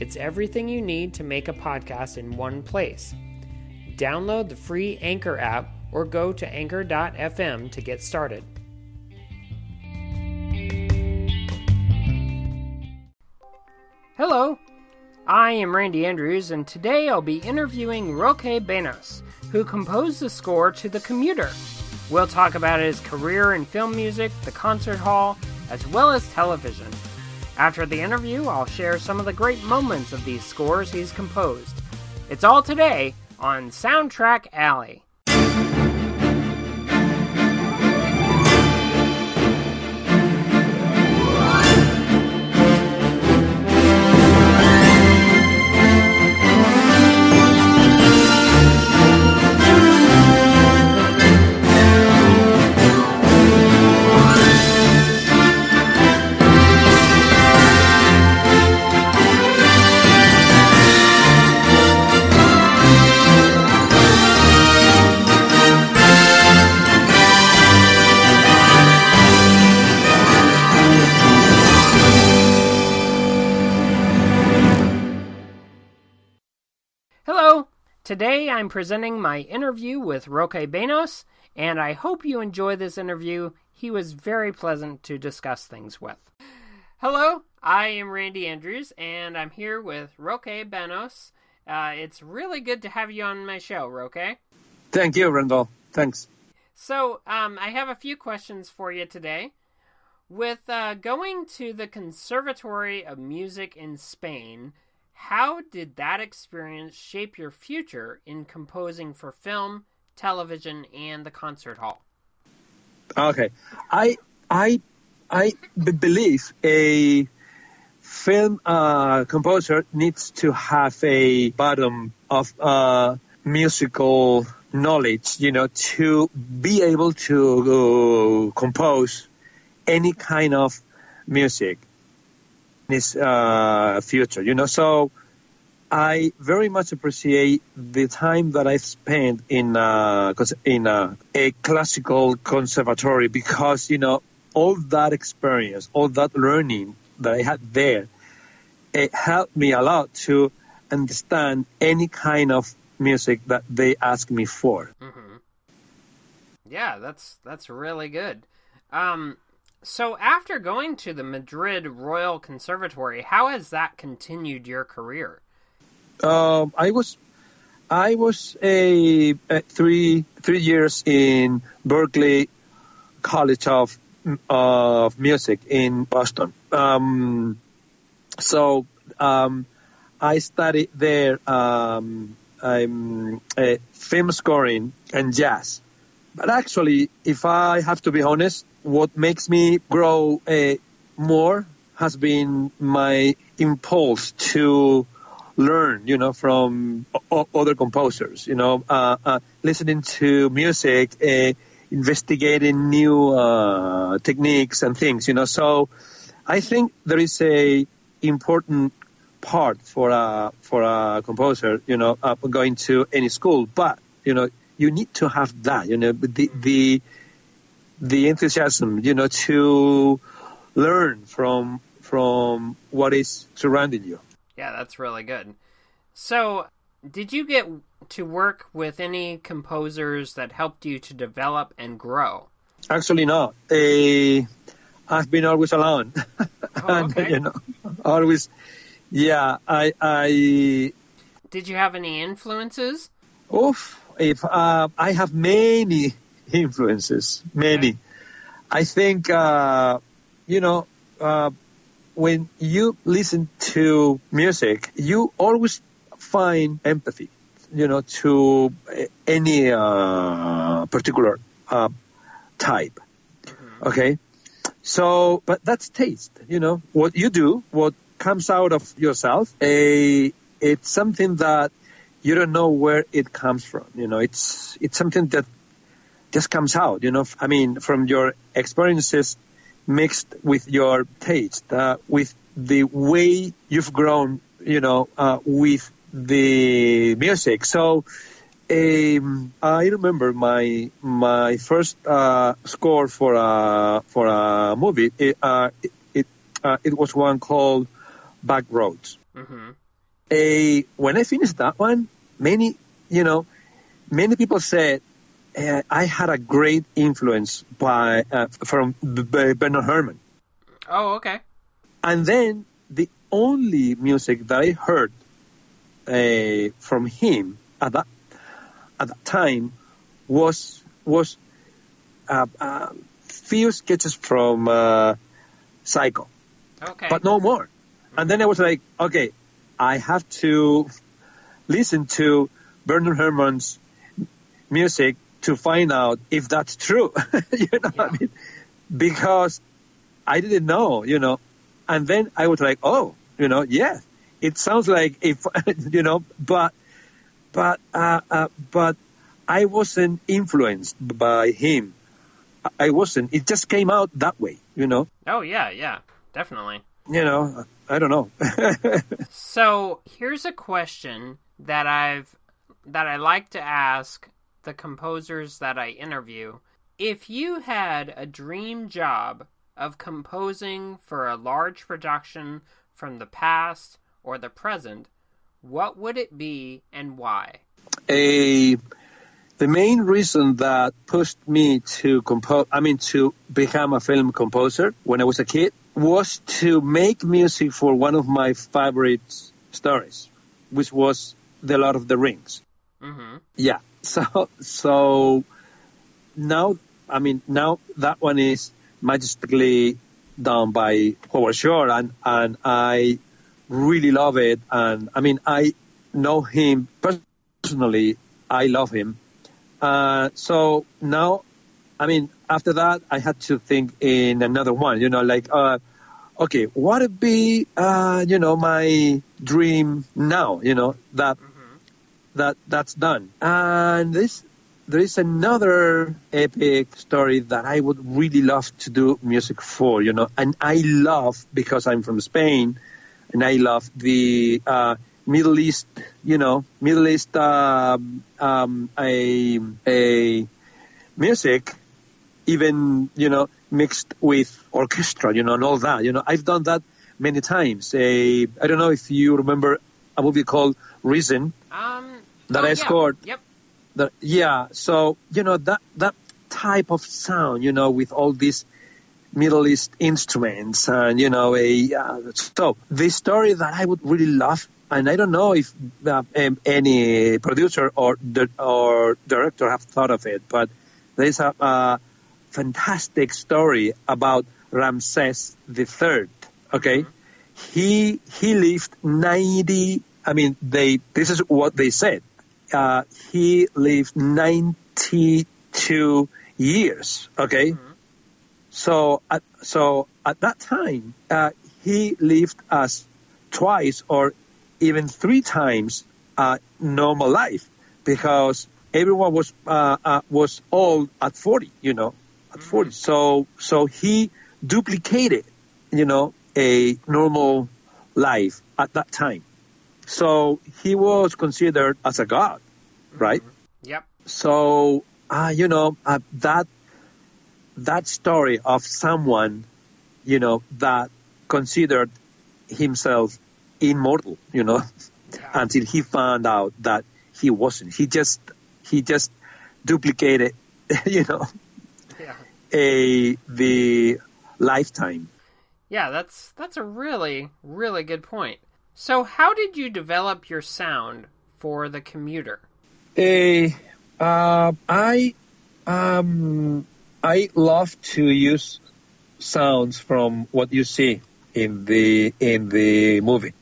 It's everything you need to make a podcast in one place. Download the free Anchor app or go to anchor.fm to get started. Hello, I am Randy Andrews, and today I'll be interviewing Roque Banos, who composed the score to The Commuter. We'll talk about his career in film music, the concert hall, as well as television. After the interview, I'll share some of the great moments of these scores he's composed. It's all today on Soundtrack Alley. Today I'm presenting my interview with Roque Banos, and I hope you enjoy this interview. He was very pleasant to discuss things with. Hello, I am Randy Andrews, and I'm here with Roque Banos. Uh, it's really good to have you on my show, Roque. Thank you, Randall. Thanks. So, um, I have a few questions for you today. With uh, going to the Conservatory of Music in Spain, how did that experience shape your future in composing for film, television, and the concert hall? Okay, I I I b- believe a film uh, composer needs to have a bottom of uh, musical knowledge, you know, to be able to uh, compose any kind of music his uh, future, you know. So I very much appreciate the time that I've spent in uh, in uh, a classical conservatory because you know all that experience, all that learning that I had there, it helped me a lot to understand any kind of music that they ask me for. Mm-hmm. Yeah, that's that's really good. Um, so after going to the Madrid Royal Conservatory, how has that continued your career? Um, I was I was a, a three three years in Berklee College of of Music in Boston. Um, so um, I studied there. Um, a film scoring and jazz. But actually, if I have to be honest, what makes me grow uh, more has been my impulse to learn, you know, from o- other composers, you know, uh, uh, listening to music, uh, investigating new uh, techniques and things, you know. So I think there is a important part for a for a composer, you know, going to any school, but you know, you need to have that, you know, the the the enthusiasm, you know, to learn from from what is surrounding you. Yeah, that's really good. So, did you get to work with any composers that helped you to develop and grow? Actually, no. Uh, I've been always alone. Oh, okay. you know, always. Yeah, I, I, Did you have any influences? oof, if, uh, I have many influences, many. I think, uh, you know, uh, when you listen to music, you always find empathy, you know, to any uh, particular uh, type. Okay, so but that's taste, you know. What you do, what comes out of yourself, a it's something that you don't know where it comes from. You know, it's it's something that just comes out. You know, I mean, from your experiences mixed with your taste, uh, with the way you've grown. You know, uh, with the music. So. Um, I remember my my first uh, score for a for a movie. It uh, it it, uh, it was one called Back Roads. Mm-hmm. A when I finished that one, many you know many people said uh, I had a great influence by uh, from Bernard Herrmann. Oh, okay. And then the only music that I heard uh, from him at that at that time was was uh, uh, few sketches from uh, Psycho, Okay. but no more. And then I was like, okay, I have to listen to Bernard Herrmann's music to find out if that's true. you know what I mean? Because I didn't know, you know. And then I was like, oh, you know, yeah, it sounds like if, you know, but, but, uh, uh, but I wasn't influenced by him. I wasn't. It just came out that way, you know. oh, yeah, yeah, definitely. You know, I don't know. So here's a question that I've that I like to ask the composers that I interview. If you had a dream job of composing for a large production from the past or the present, what would it be and why? a the main reason that pushed me to compose i mean to become a film composer when i was a kid was to make music for one of my favorite stories which was the lord of the rings Mhm. yeah so so now i mean now that one is majestically done by howard shore and and i really love it and i mean i know him personally. I love him. Uh, so now i mean after that i had to think in another one you know like uh, okay what would be uh, you know my dream now you know that that that's done and this there is another epic story that I would really love to do music for, you know, and I love because I'm from Spain, and I love the uh, Middle East, you know, Middle East um, um, a a music, even you know mixed with orchestra, you know, and all that. You know, I've done that many times. A I don't know if you remember a movie called Risen Um that oh, I yeah. scored Yep. that yeah so you know that that type of sound you know with all these middle east instruments and you know a uh, so the story that i would really love and i don't know if uh, um, any producer or or director have thought of it but there's a, a fantastic story about ramses the third okay he he lived 90 i mean they this is what they said uh, he lived 92 years. Okay, so at, so at that time uh, he lived as twice or even three times uh, normal life because everyone was uh, uh, was old at 40. You know, at 40. So so he duplicated, you know, a normal life at that time. So he was considered as a god, right? Yep. So, uh, you know, uh, that that story of someone, you know, that considered himself immortal, you know, until he found out that he wasn't. He just he just duplicated, you know, Yeah. a the lifetime. Yeah, that's that's a really really good point. So, how did you develop your sound for the commuter? Eh, uh, I um, I love to use sounds from what you see in the in the movie.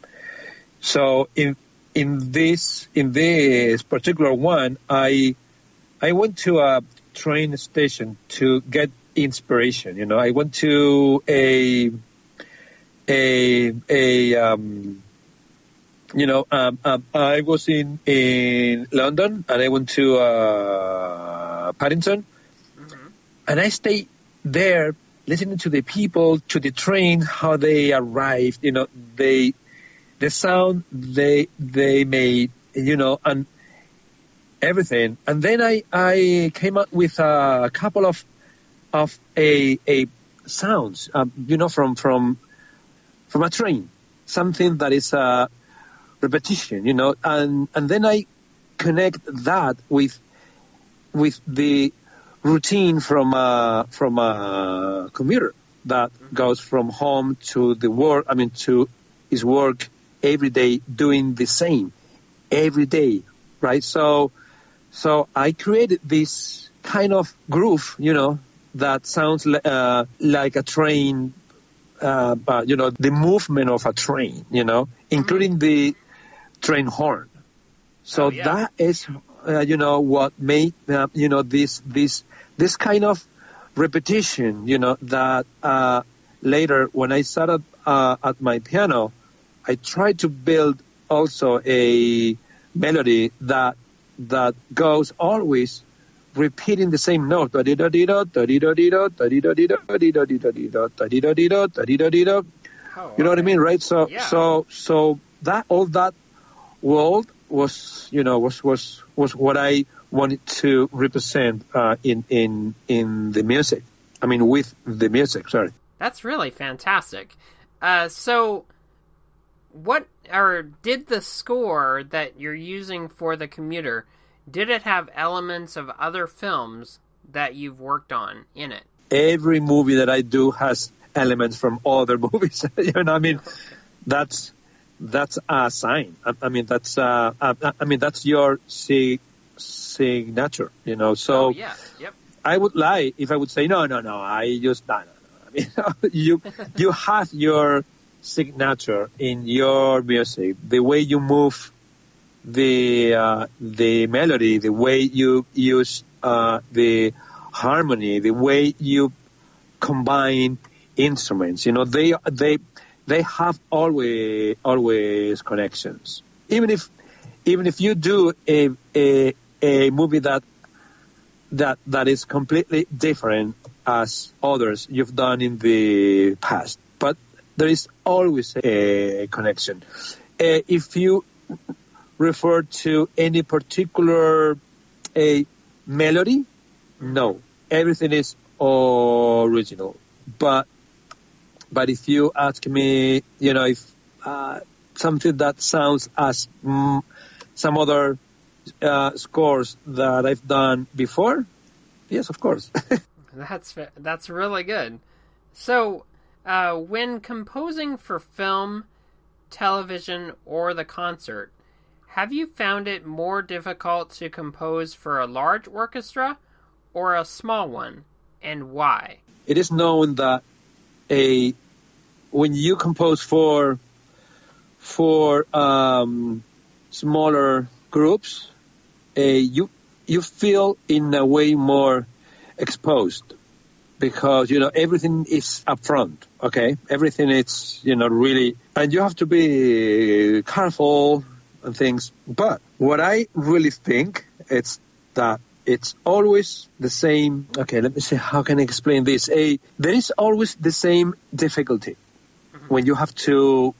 So in in this in this particular one, I I went to a train station to get inspiration. You know, I went to a a a um, you know, um, um, I was in in London and I went to uh, Paddington, Mm-hmm. and I stayed there listening to the people, to the train, how they arrived. You know, they the sound they they made. You know, and everything. And then I I came up with a couple of of a a sounds. Um, you know, from from from a train, something that is a repetition. You know, and and then I connect that with with the routine from a from a commuter that goes from home to the work. I mean, to his work every day, doing the same every day, right? So, so I created this kind of groove, you know, that sounds uh, like a train. Uh, but, you know, the movement of a train, you know, including the train horn. So Oh, yeah. that is, uh, you know, what made, uh, you know, this, this, this kind of repetition, you know, that, uh, later when I started, uh, at my piano, I tried to build also a melody that, that goes always repeating the same note. You know what I mean, right? So, so, so that all that world was, you know, was was was what I wanted to represent uh, in in in the music. I mean, with the music. Sorry. That's really fantastic. Uh, so, what or did the score that you're using for the commuter? Did it have elements of other films that you've worked on in it? Every movie that I do has elements from other movies. you know, I mean, that's that's a sign. I, I mean, that's uh, I, I mean, that's your sig- signature. You know, so. oh yeah, yep. I would lie if I would say no, no, no. I just no, no, no. I mean, you you have your signature in your music, the way you move the uh, the melody, the way you use uh, the harmony, the way you combine instruments. You know, they they they have always always connections. Even if even if you do a a, a movie that that that is completely different as others you've done in the past, but there is always a connection. Uh, if you refer to any particular a melody, no, everything is original. But but if you ask me, you know, if uh, something that sounds as mm, some other uh, scores that I've done before, yes, of course. That's that's really good. So, uh, when composing for film, television, or the concert, have you found it more difficult to compose for a large orchestra or a small one, and why? it is known that a when you compose for for um, smaller groups, a you you feel in a way more exposed because you know everything is upfront. Okay, everything is you know really, and you have to be careful and things. But what I really think it's that it's always the same. Okay, let me see. How can I explain this? A there is always the same difficulty when you have to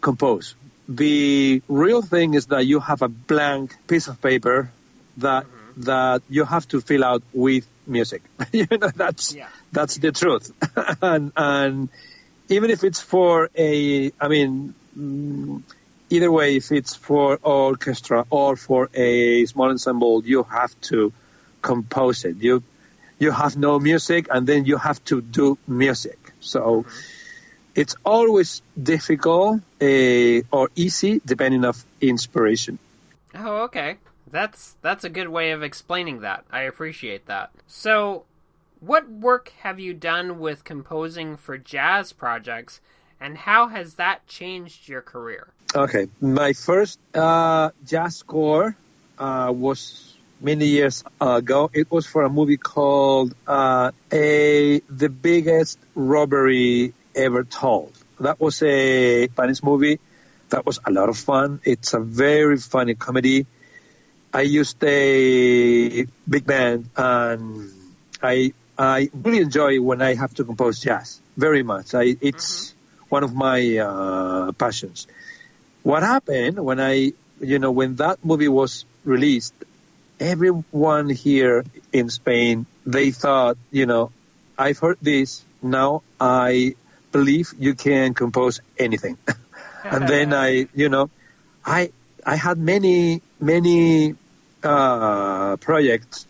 compose. The real thing is that you have a blank piece of paper that that you have to fill out with music. you know that's Yeah. that's the truth. and and even if it's for a, I mean, mm, either way, if it's for orchestra or for a small ensemble, you have to compose it. You you have no music, and then you have to do music. So it's always difficult uh, or easy depending of inspiration. Oh, okay. That's that's a good way of explaining that. I appreciate that. So, what work have you done with composing for jazz projects, and how has that changed your career? Okay, my first uh, jazz score uh, was many years ago. It was for a movie called uh, "A The Biggest Robbery Ever Told." That was a Spanish movie that was a lot of fun. It's a very funny comedy. I used a big band, and I I really enjoy when I have to compose jazz very much. I, it's mm-hmm. One of my uh, passions. What happened when I, you know, when that movie was released, everyone here in Spain they thought, you know, I've heard this. Now I believe you can compose anything. and then I, you know, I I had many many uh, projects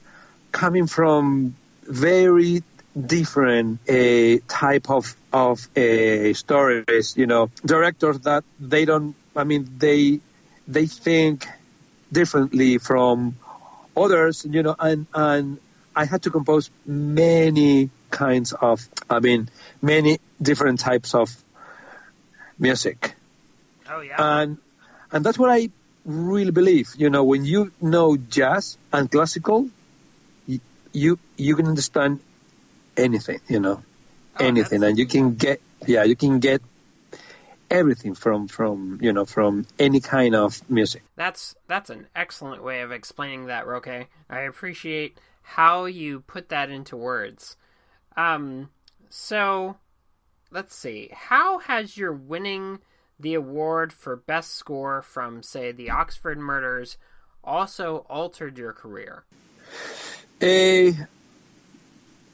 coming from very different uh, type of of uh, stories. You know, directors that they don't. I mean, they they think differently from others. You know, and and I had to compose many kinds of. I mean, many different types of music. Oh yeah. And and that's what I really believe. You know, when you know jazz and classical, you you, you can understand anything. You know, oh, anything, and you can get yeah, you can get everything from from you know from any kind of music. That's that's an excellent way of explaining that, Roque. I appreciate how you put that into words. Um, so let's see. How has your winning the award for best score from, say, the Oxford Murders also altered your career? Uh,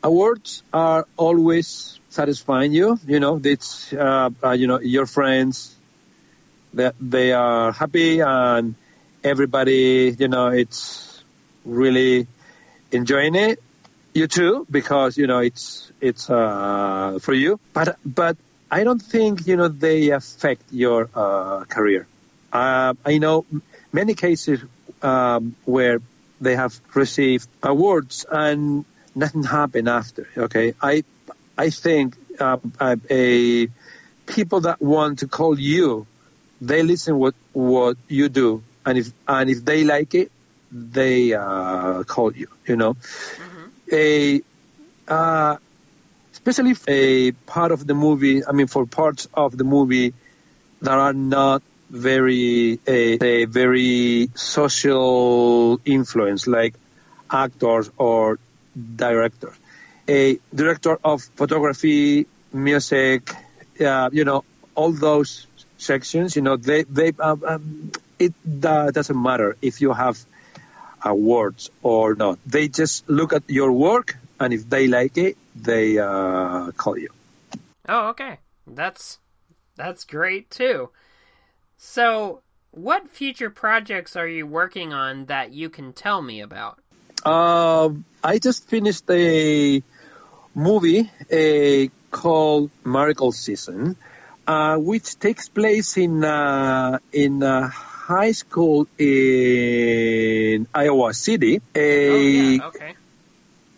awards are always satisfying you. You know, it's uh, uh, you know your friends that they are happy and everybody you know it's really enjoying it. You too, because you know it's it's uh, for you. But but I don't think you know they affect your uh, career. Uh, I know many cases um, where they have received awards and nothing happened after. Okay, I I think uh, a people that want to call you, they listen what what you do, and if and if they like it, they uh, call you. You know, mm-hmm. a uh, especially a part of the movie. I mean, for parts of the movie that are not very a, a very social influence, like actors or directors. A director of photography, music, uh, you know, all those sections. You know, they they um, um, it uh, doesn't matter if you have awards or not. They just look at your work, and if they like it, they uh, call you. Oh, okay. That's that's great too. So, what future projects are you working on that you can tell me about? Uh, I just finished a movie a, called Miracle Season, uh, which takes place in uh, in a high school in Iowa City. A, oh, yeah. Okay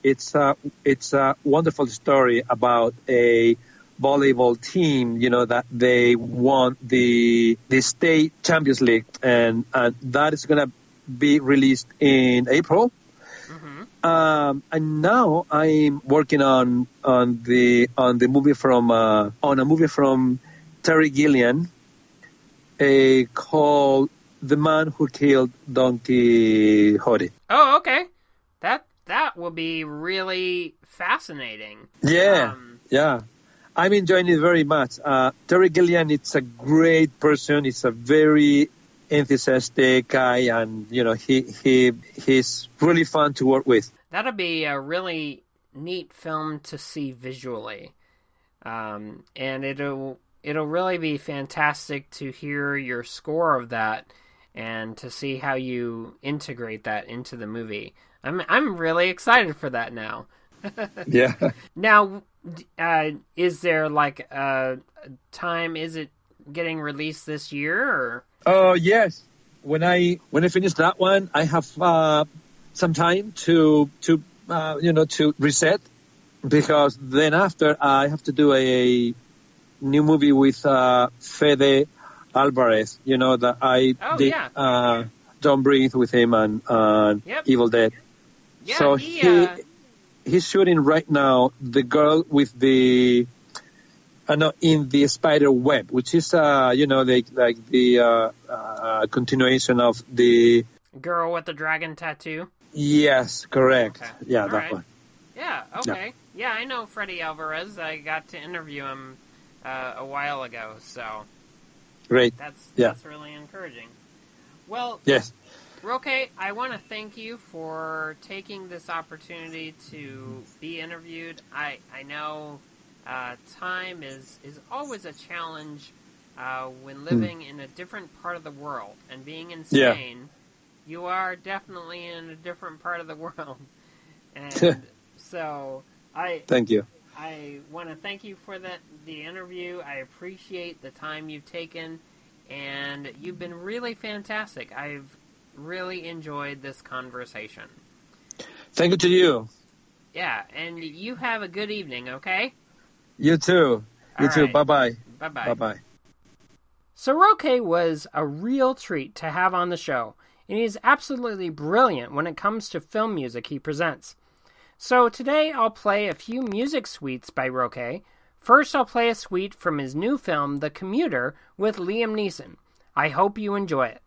it's a it's a wonderful story about a volleyball team, you know, that they won the the state Champions League, and and that is gonna be released in April. Um, and now I'm working on on the on the movie from uh, on a movie from Terry Gilliam, a called "The Man Who Killed Don Quixote." Oh, okay. That that will be really fascinating. Yeah, um, yeah. I'm enjoying it very much. Uh, Terry Gilliam, it's a great person. It's a very enthusiastic guy, and you know he he he's really fun to work with. That'll be a really neat film to see visually, um, and it'll it'll really be fantastic to hear your score of that and to see how you integrate that into the movie. I'm I'm really excited for that now. yeah. Now, uh, is there like a time? Is it getting released this year? Or? Oh yes. When I when I finish that one, I have uh, some time to to uh, you know to reset because then after I have to do a new movie with uh, Fede Alvarez. You know that I oh, did yeah. uh, Don't Breathe with him and, yep. Evil Dead. Yeah, so he, uh... he's shooting right now the girl with the uh, no, in the spider web, which is, uh, you know, the, like the uh, uh, continuation of the. Girl with the dragon tattoo. Yes, correct. Okay. Yeah, All that right. one. Yeah. Okay. Yeah. I know Freddie Alvarez. I got to interview him uh, a while ago, so Great. that's Yeah. that's really encouraging. Well, Yes. Roque, I want to thank you for taking this opportunity to be interviewed. I I know uh, time is is always a challenge uh, when living in a different part of the world and being in Hmm. Yeah. Spain. You are definitely in a different part of the world, and so I Thank you. I want to thank you for the the interview. I appreciate the time you've taken, and you've been really fantastic. I've really enjoyed this conversation. Thank you to you. Yeah, and you have a good evening. Okay. You too. You All too. right. Bye bye. Bye bye. Bye bye. So Roque was a real treat to have on the show, and he is absolutely brilliant when it comes to film music he presents. So today I'll play a few music suites by Roque. First, I'll play a suite from his new film, The Commuter, with Liam Neeson. I hope you enjoy it.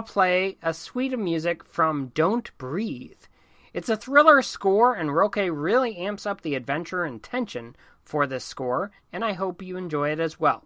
I'll play a suite of music from Don't Breathe. It's a thriller score, and Roque really amps up the adventure and tension for this score, and I hope you enjoy it as well.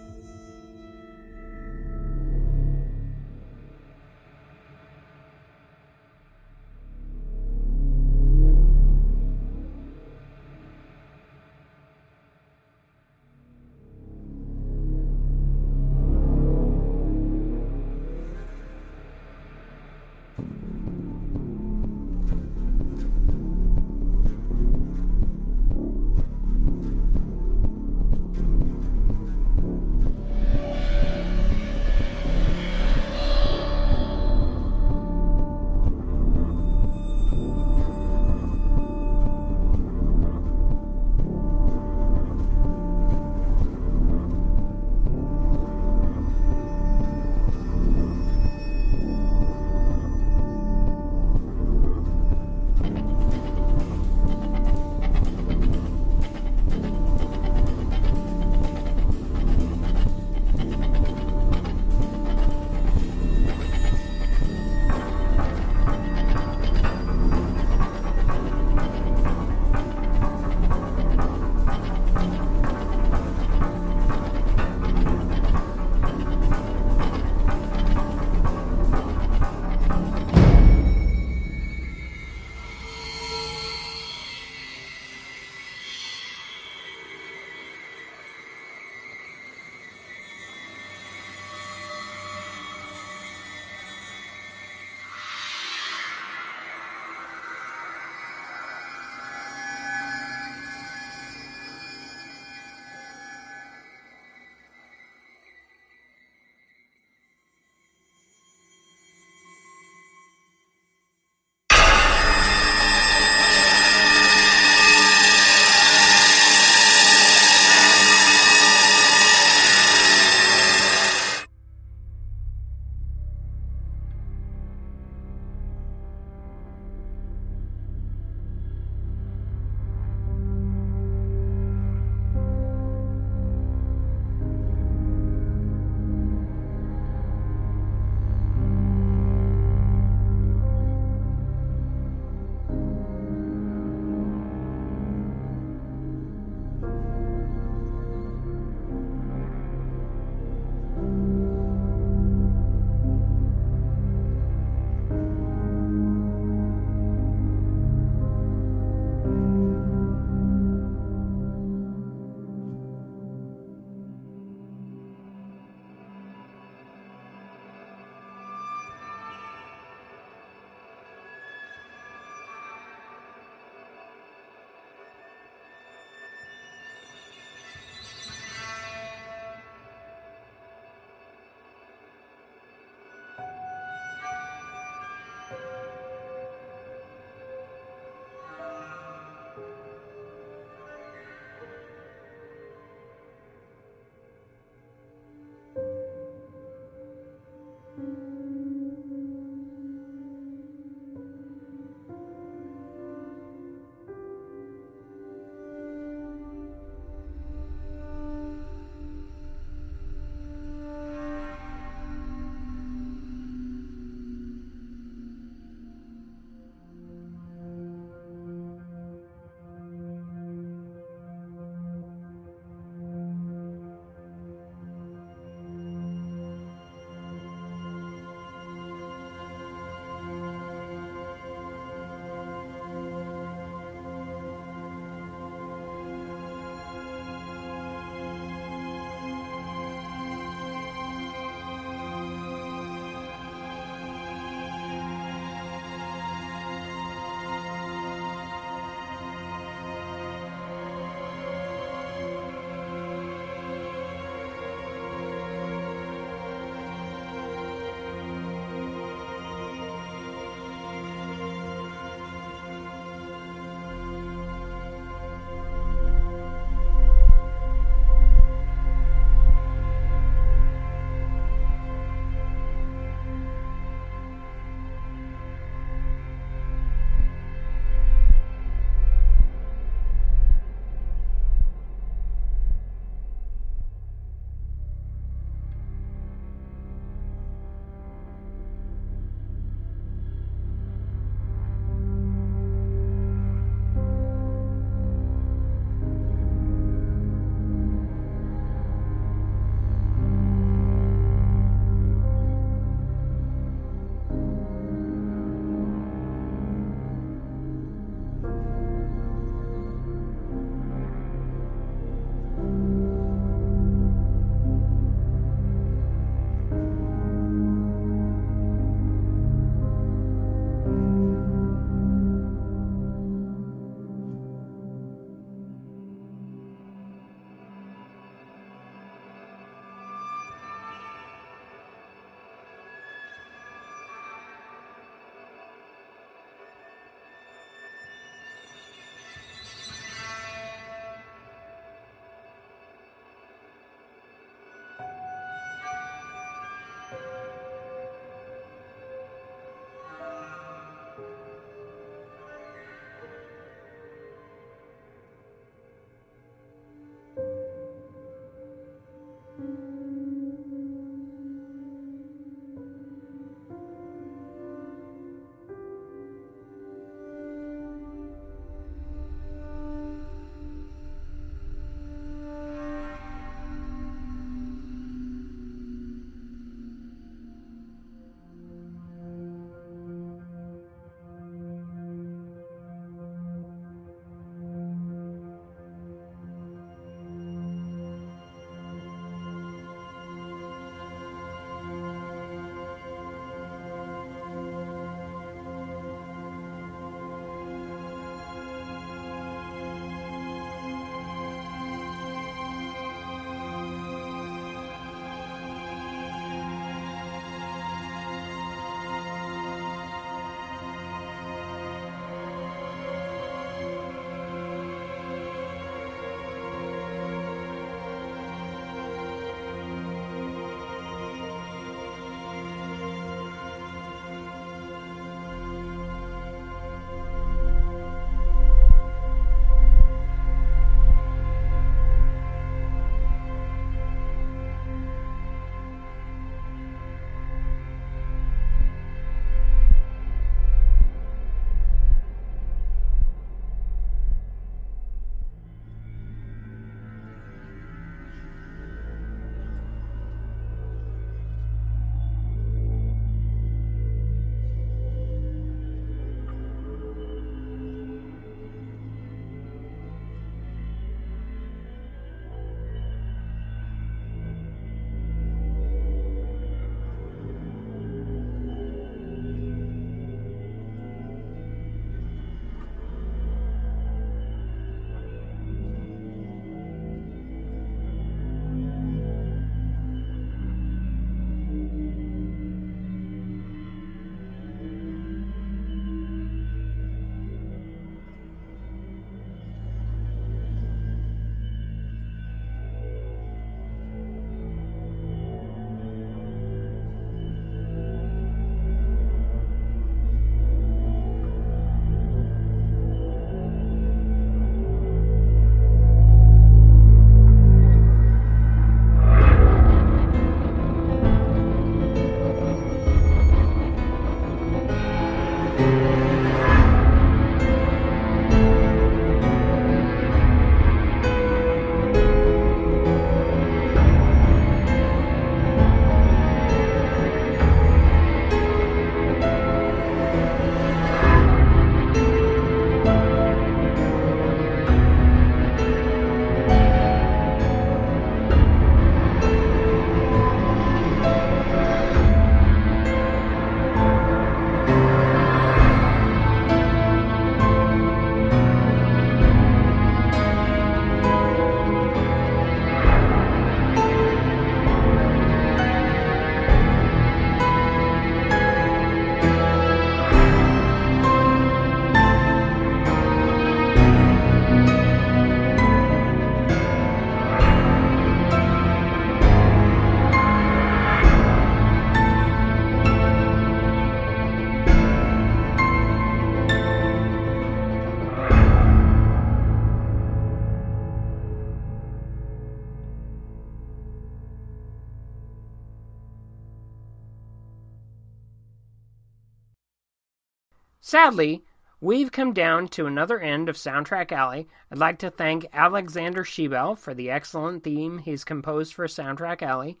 Sadly, we've come down to another end of Soundtrack Alley. I'd like to thank Alexander Shebel for the excellent theme he's composed for Soundtrack Alley.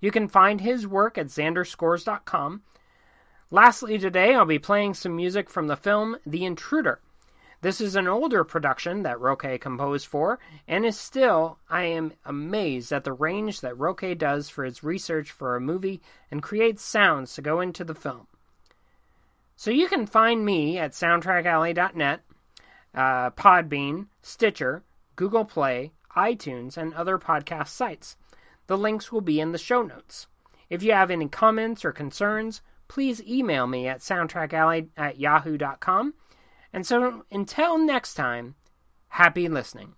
You can find his work at xanderscores.com. Lastly, today I'll be playing some music from the film The Intruder. This is an older production that Roque composed for, and is still, I am amazed at the range that Roque does for his research for a movie and creates sounds to go into the film. So you can find me at soundtrackalley.net, uh, Podbean, Stitcher, Google Play, iTunes, and other podcast sites. The links will be in the show notes. If you have any comments or concerns, please email me at soundtrackalley at yahoo.com. And so until next time, happy listening.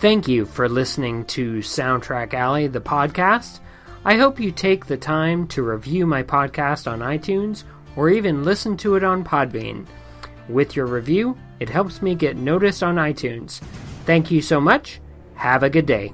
Thank you for listening to Soundtrack Alley, the podcast. I hope you take the time to review my podcast on iTunes or even listen to it on Podbean. With your review, it helps me get noticed on iTunes. Thank you so much. Have a good day.